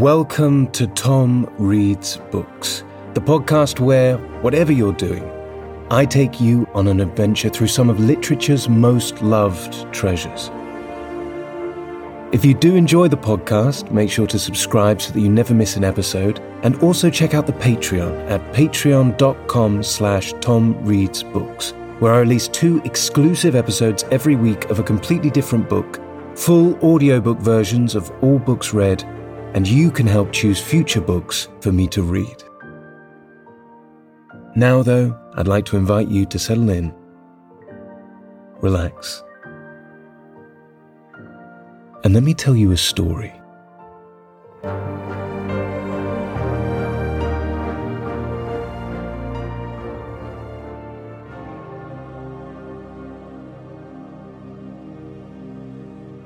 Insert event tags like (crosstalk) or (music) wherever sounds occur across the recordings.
Welcome to Tom Reads Books, the podcast where, whatever you're doing, I take you on an adventure through some of literature's most loved treasures. If you do enjoy the podcast, make sure to subscribe so that you never miss an episode, and also check out the Patreon at patreon.com slash tomreadsbooks, where I release two exclusive episodes every week of a completely different book, full audiobook versions of all books read, and you can help choose future books for me to read. Now, though, I'd like to invite you to settle in, relax, and let me tell you a story.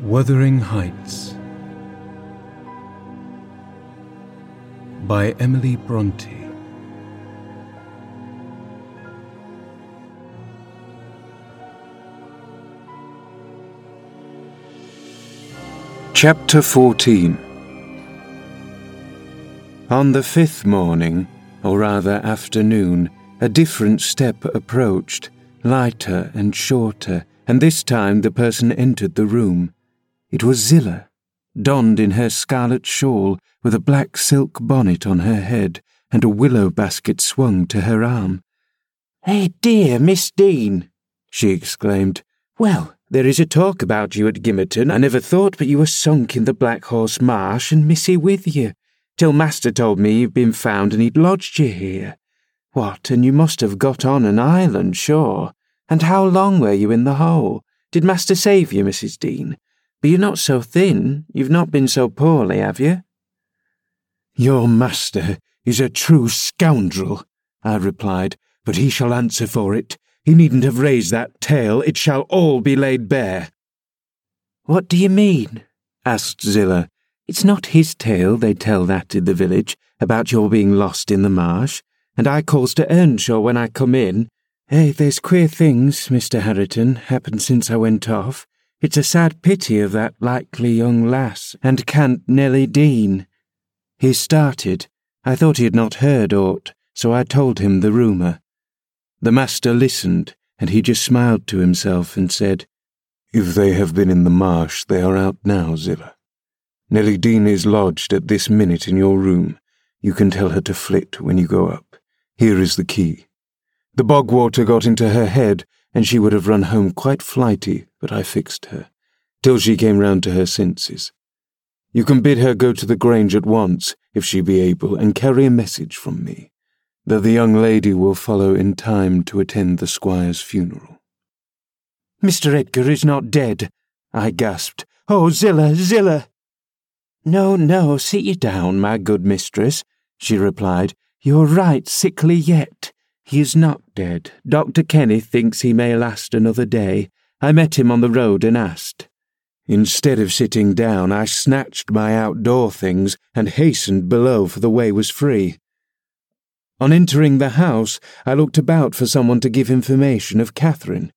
Wuthering Heights by Emily Bronte. Chapter 14 On the fifth morning, or rather afternoon, a different step approached, lighter and shorter, and this time the person entered the room. It was Zillah, donned in her scarlet shawl, with a black silk bonnet on her head and a willow basket swung to her arm. Eh, dear, Miss Dean, she exclaimed. Well, there is a talk about you at Gimmerton. I never thought but you were sunk in the Black Horse Marsh and Missy with you, till Master told me you'd been found and he'd lodged you here. What, and you must have got on an island, sure. And how long were you in the hole? Did Master save you, Mrs. Dean? But you're not so thin. You've not been so poorly, have you? Your master is a true scoundrel, I replied, but he shall answer for it. He needn't have raised that tale. It shall all be laid bare. What do you mean? asked Zillah. It's not his tale they tell that in the village, about your being lost in the marsh, and I calls to Earnshaw when I come in. Hey, there's queer things, Mr. Hareton, happened since I went off. It's a sad pity of that likely young lass, and Cant Nellie Dean. He started. I thought he had not heard aught, so I told him the rumour. The master listened, and he just smiled to himself and said, If they have been in the marsh, they are out now, Zillah. Nellie Dean is lodged at this minute in your room. You can tell her to flit when you go up. Here is the key. The bog water got into her head, and she would have run home quite flighty, but I fixed her, till she came round to her senses. You can bid her go to the Grange at once, if she be able, and carry a message from me that the young lady will follow in time to attend the squire's funeral. Mr. Edgar is not dead, I gasped. Oh, Zillah, Zillah! No, no, sit you down, my good mistress, she replied. You're right, sickly yet. He is not dead. Dr. Kenneth thinks he may last another day. I met him on the road and asked. Instead of sitting down, I snatched my outdoor things and hastened below, for the way was free. On entering the house, I looked about for someone to give information of Catherine.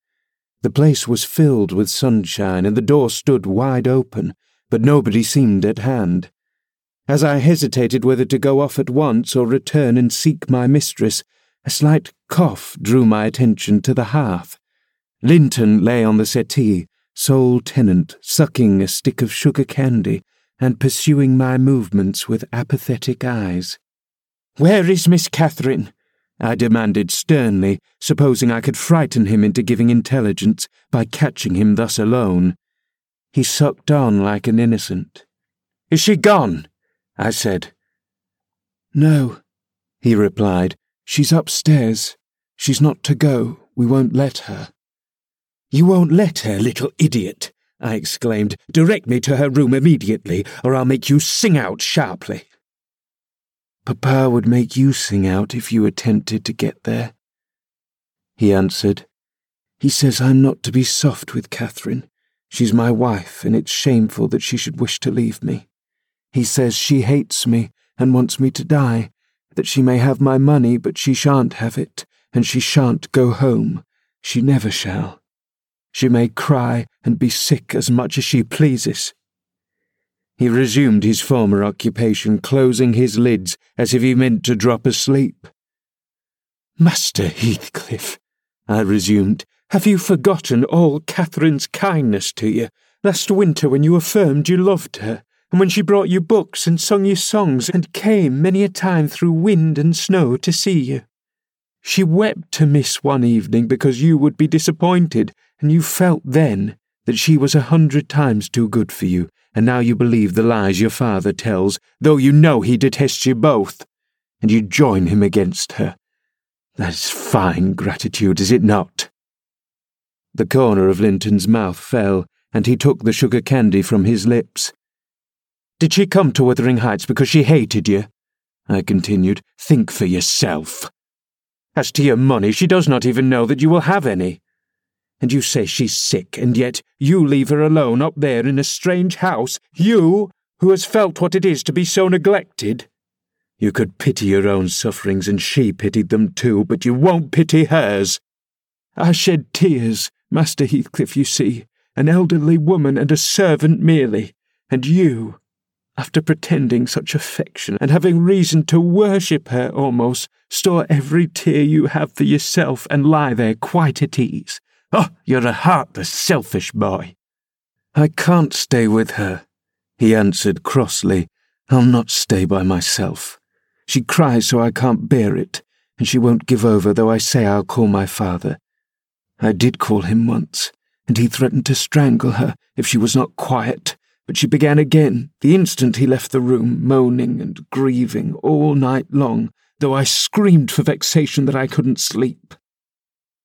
The place was filled with sunshine, and the door stood wide open, but nobody seemed at hand. As I hesitated whether to go off at once or return and seek my mistress, a slight cough drew my attention to the hearth. Linton lay on the settee, sole tenant, sucking a stick of sugar candy and pursuing my movements with apathetic eyes. Where is Miss Catherine? I demanded sternly, supposing I could frighten him into giving intelligence by catching him thus alone. He sucked on like an innocent. Is she gone? I said. No, he replied. She's upstairs. She's not to go. We won't let her. You won't let her, little idiot, I exclaimed. Direct me to her room immediately, or I'll make you sing out sharply. Papa would make you sing out if you attempted to get there. He answered, He says I'm not to be soft with Catherine. She's my wife, and it's shameful that she should wish to leave me. He says she hates me and wants me to die, that she may have my money, but she shan't have it, and she shan't go home. She never shall. She may cry and be sick as much as she pleases. He resumed his former occupation, closing his lids as if he meant to drop asleep. Master Heathcliff, I resumed, have you forgotten all Catherine's kindness to you last winter when you affirmed you loved her, and when she brought you books and sung you songs and came many a time through wind and snow to see you? She wept to miss one evening because you would be disappointed, and you felt then that she was a hundred times too good for you, and now you believe the lies your father tells, though you know he detests you both, and you join him against her. That is fine gratitude, is it not? The corner of Linton's mouth fell, and he took the sugar candy from his lips. Did she come to Wuthering Heights because she hated you? I continued. Think for yourself. As to your money, she does not even know that you will have any. And you say she's sick, and yet you leave her alone up there in a strange house, you, who has felt what it is to be so neglected. You could pity your own sufferings, and she pitied them too, but you won't pity hers. I shed tears, Master Heathcliff, you see, an elderly woman and a servant merely, and you, after pretending such affection and having reason to worship her almost, store every tear you have for yourself and lie there quite at ease. Oh, you're a heartless, selfish boy. I can't stay with her, he answered crossly. I'll not stay by myself. She cries so I can't bear it, and she won't give over though I say I'll call my father. I did call him once, and he threatened to strangle her if she was not quiet, but she began again the instant he left the room, moaning and grieving all night long, though I screamed for vexation that I couldn't sleep.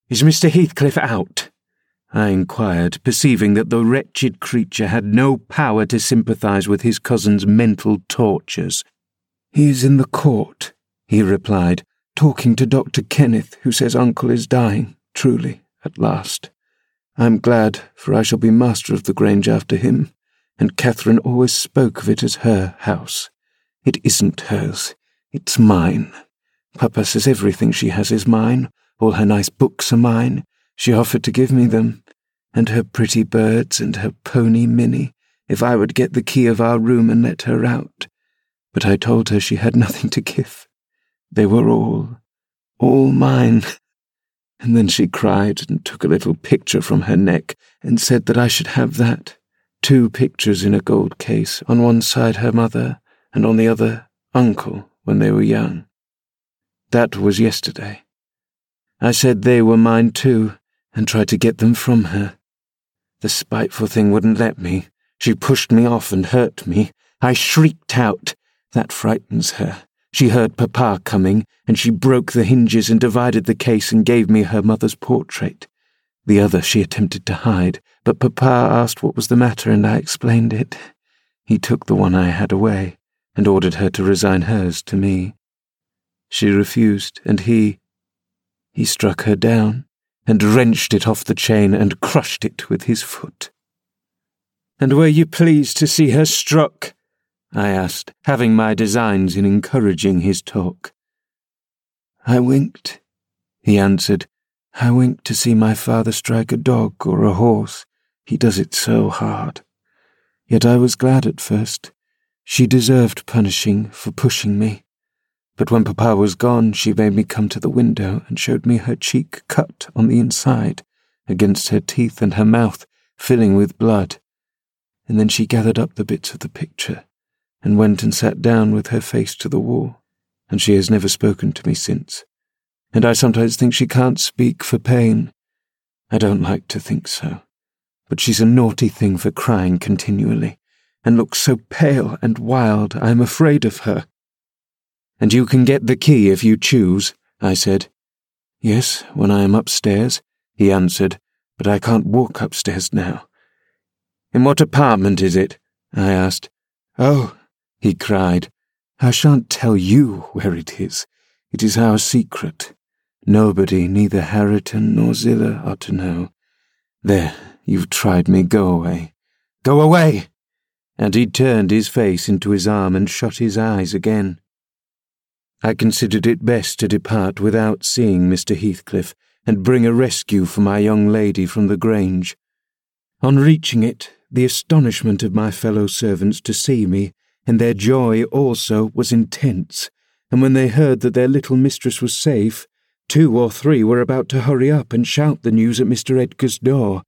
Is Mr. Heathcliff out? I inquired, perceiving that the wretched creature had no power to sympathize with his cousin's mental tortures, he is in the court, he replied, talking to Dr. Kenneth, who says uncle is dying, truly, at last. I'm glad, for I shall be master of the Grange after him, and Catherine always spoke of it as her house. It isn't hers, it's mine. Papa says everything she has is mine, all her nice books are mine. She offered to give me them, and her pretty birds and her pony Minnie, if I would get the key of our room and let her out but I told her she had (laughs) nothing to give. They were all, all mine. (laughs) And then she cried and took a little picture from her neck and said that I should have that. Two pictures in a gold case, on one side her mother, and on the other uncle when they were young. That was yesterday. I said they were mine too, and tried to get them from her. The spiteful thing wouldn't let me. She pushed me off and hurt me. I shrieked out, that frightens her. She heard Papa coming, and she broke the hinges and divided the case and gave me her mother's portrait. The other she attempted to hide, but Papa asked what was the matter, and I explained it. He took the one I had away, and ordered her to resign hers to me. She refused, and he. He struck her down, and wrenched it off the chain and crushed it with his foot. And were you pleased to see her struck? I asked, having my designs in encouraging his talk. I winked, he answered. I winked to see my father strike a dog or a horse. He does it so hard. Yet I was glad at first. She deserved punishing for pushing me. But when Papa was gone, she made me come to the window and showed me her cheek cut on the inside, against her teeth and her mouth filling with blood. And then she gathered up the bits of the picture and went and sat down with her face to the wall, and she has never spoken to me since. And I sometimes think she can't speak for pain. I don't like to think so. But she's a naughty thing for crying continually, and looks so pale and wild I am afraid of her. And you can get the key if you choose, I said. Yes, when I am upstairs, he answered, but I can't walk upstairs now. In what apartment is it? I asked. Oh, he cried. I shan't tell you where it is. It is our secret. Nobody, neither Hareton nor Zillah, ought to know. There, you've tried me. Go away. Go away! And he turned his face into his arm and shut his eyes again. I considered it best to depart without seeing Mr. Heathcliff and bring a rescue for my young lady from the Grange. On reaching it, the astonishment of my fellow servants to see me, and their joy also, was intense, and when they heard that their little mistress was safe, two or three were about to hurry up and shout the news at Mr. Edgar's door,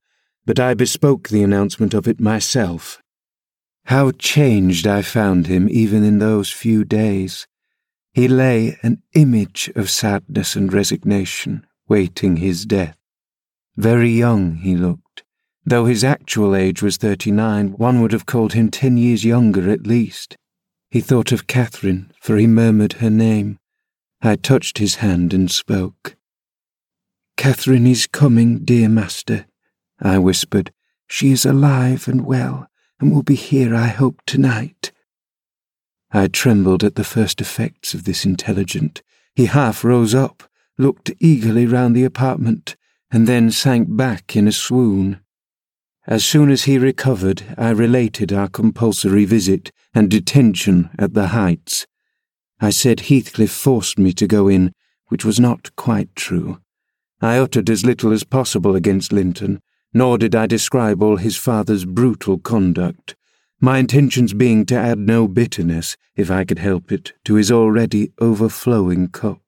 but I bespoke the announcement of it myself. How changed I found him even in those few days. He lay an image of sadness and resignation, waiting his death. Very young he looked. Though his actual age was thirty nine, one would have called him ten years younger at least. He thought of Catherine, for he murmured her name. I touched his hand and spoke. Catherine is coming, dear master, I whispered. She is alive and well, and will be here, I hope, tonight. I trembled at the first effects of this intelligence. He half rose up, looked eagerly round the apartment, and then sank back in a swoon. As soon as he recovered, I related our compulsory visit and detention at the Heights. I said Heathcliff forced me to go in, which was not quite true. I uttered as little as possible against Linton, nor did I describe all his father's brutal conduct, my intentions being to add no bitterness, if I could help it, to his already overflowing cup.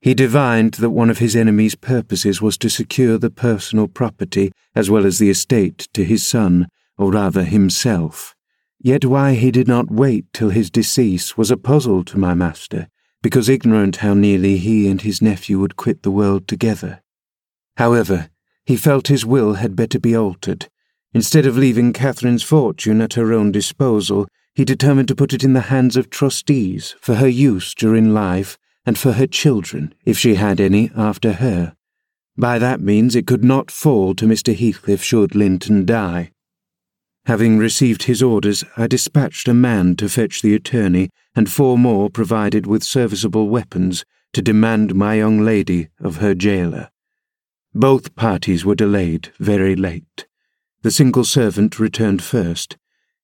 He divined that one of his enemy's purposes was to secure the personal property as well as the estate to his son, or rather himself. Yet why he did not wait till his decease was a puzzle to my master, because ignorant how nearly he and his nephew would quit the world together. However, he felt his will had better be altered. Instead of leaving Catherine's fortune at her own disposal, he determined to put it in the hands of trustees for her use during life and for her children, if she had any after her. By that means it could not fall to Mr. Heathcliff should Linton die. Having received his orders, I dispatched a man to fetch the attorney and four more provided with serviceable weapons to demand my young lady of her gaoler. Both parties were delayed very late. The single servant returned first.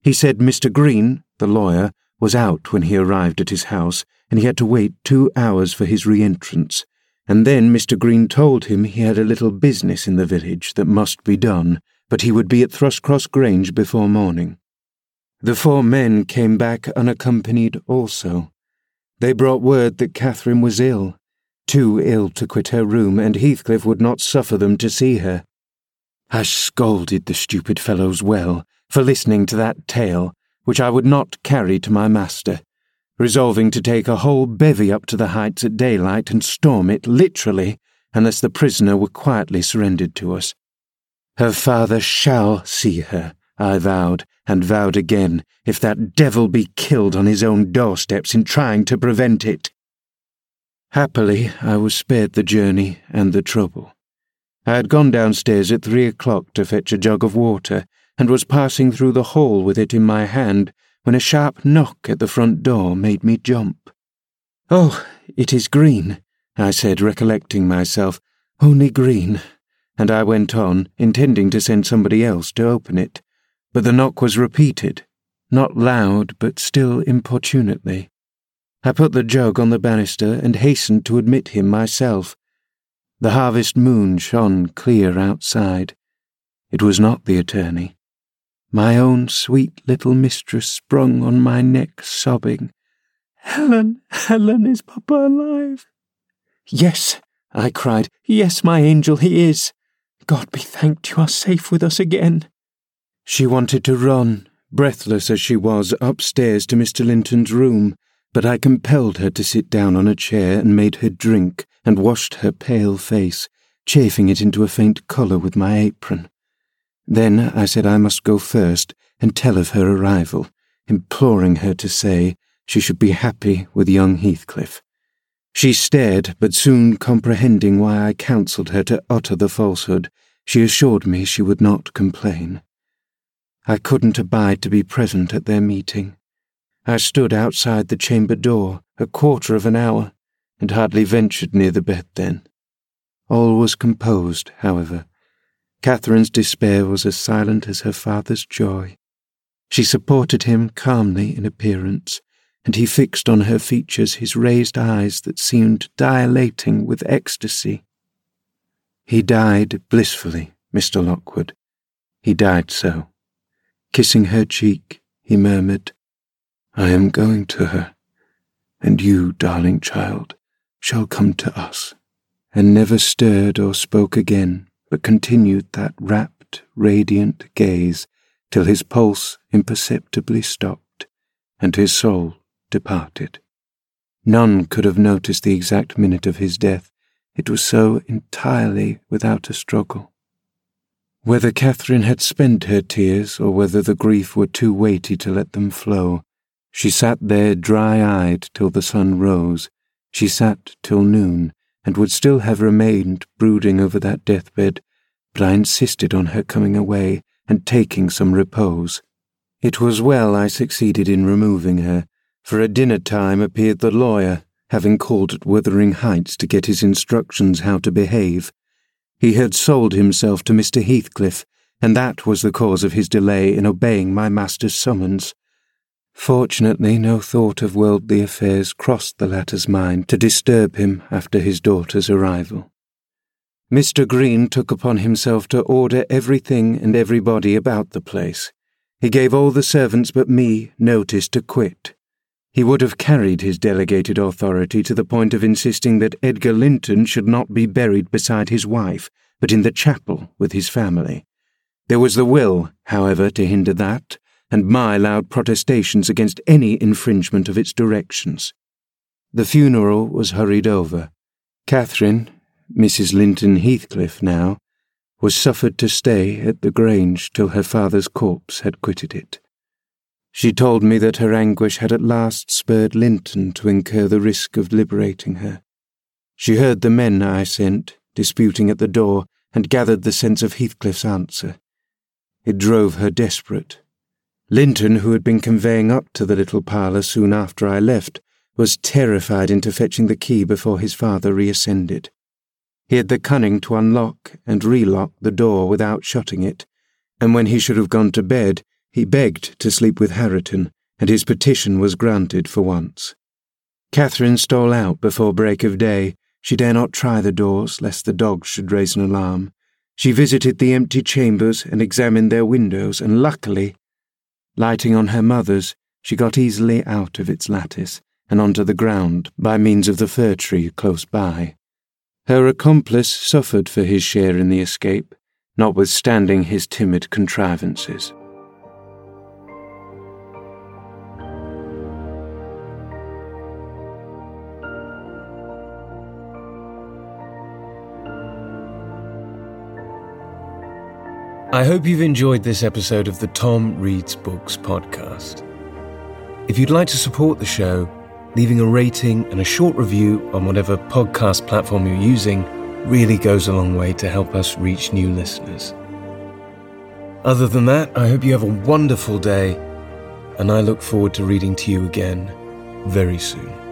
He said Mr. Green, the lawyer, was out when he arrived at his house, and he had to wait two hours for his re-entrance. And then Mr. Green told him he had a little business in the village that must be done, but he would be at Thrushcross Grange before morning. The four men came back unaccompanied also. They brought word that Catherine was ill, too ill to quit her room, and Heathcliff would not suffer them to see her. I scolded the stupid fellows well for listening to that tale, which I would not carry to my master, resolving to take a whole bevy up to the heights at daylight and storm it literally, unless the prisoner were quietly surrendered to us. Her father shall see her, I vowed, and vowed again, if that devil be killed on his own doorsteps in trying to prevent it. Happily, I was spared the journey and the trouble. I had gone downstairs at three o'clock to fetch a jug of water, and was passing through the hall with it in my hand when a sharp knock at the front door made me jump. Oh, it is Green, I said, recollecting myself. Only Green. And I went on, intending to send somebody else to open it. But the knock was repeated, not loud, but still importunately. I put the jug on the banister and hastened to admit him myself. The harvest moon shone clear outside. It was not the attorney. My own sweet little mistress sprung on my neck, sobbing, Helen, Helen, is Papa alive? Yes, I cried. Yes, my angel, he is. God be thanked you are safe with us again. She wanted to run, breathless as she was, upstairs to Mr. Linton's room, but I compelled her to sit down on a chair and made her drink and washed her pale face, chafing it into a faint colour with my apron. Then I said I must go first and tell of her arrival, imploring her to say she should be happy with young Heathcliff. She stared, but soon comprehending why I counselled her to utter the falsehood, she assured me she would not complain. I couldn't abide to be present at their meeting. I stood outside the chamber door a quarter of an hour, and hardly ventured near the bed then. All was composed, however. Catherine's despair was as silent as her father's joy. She supported him calmly in appearance, and he fixed on her features his raised eyes that seemed dilating with ecstasy. He died blissfully, Mr. Lockwood. He died so, Kissing her cheek, he murmured, I am going to her, and you, darling child, shall come to us. And never stirred or spoke again, but continued that rapt, radiant gaze till his pulse imperceptibly stopped and his soul departed. None could have noticed the exact minute of his death, it was so entirely without a struggle. Whether Catherine had spent her tears, or whether the grief were too weighty to let them flow, she sat there dry eyed till the sun rose. She sat till noon, and would still have remained brooding over that deathbed, but I insisted on her coming away and taking some repose. It was well I succeeded in removing her, for at dinner time appeared the lawyer, having called at Wuthering Heights to get his instructions how to behave. He had sold himself to Mr. Heathcliff, and that was the cause of his delay in obeying my master's summons. Fortunately, no thought of worldly affairs crossed the latter's mind to disturb him after his daughter's arrival. Mr. Green took upon himself to order everything and everybody about the place. He gave all the servants but me notice to quit. He would have carried his delegated authority to the point of insisting that Edgar Linton should not be buried beside his wife, but in the chapel with his family. There was the will, however, to hinder that, and my loud protestations against any infringement of its directions. The funeral was hurried over. Catherine, Mrs. Linton Heathcliff now, was suffered to stay at the Grange till her father's corpse had quitted it. She told me that her anguish had at last spurred Linton to incur the risk of liberating her. She heard the men I sent disputing at the door and gathered the sense of Heathcliff's answer. It drove her desperate, Linton, who had been conveying up to the little parlour soon after I left, was terrified into fetching the key before his father reascended. He had the cunning to unlock and relock the door without shutting it, and when he should have gone to bed, he begged to sleep with Hareton, and his petition was granted for once. Catherine stole out before break of day. She dare not try the doors, lest the dogs should raise an alarm. She visited the empty chambers and examined their windows, and luckily Lighting on her mother's, she got easily out of its lattice and onto the ground by means of the fir tree close by. Her accomplice suffered for his share in the escape, notwithstanding his timid contrivances. I hope you've enjoyed this episode of the Tom Reads Books podcast. If you'd like to support the show, leaving a rating and a short review on whatever podcast platform you're using really goes a long way to help us reach new listeners. Other than that, I hope you have a wonderful day, and I look forward to reading to you again very soon.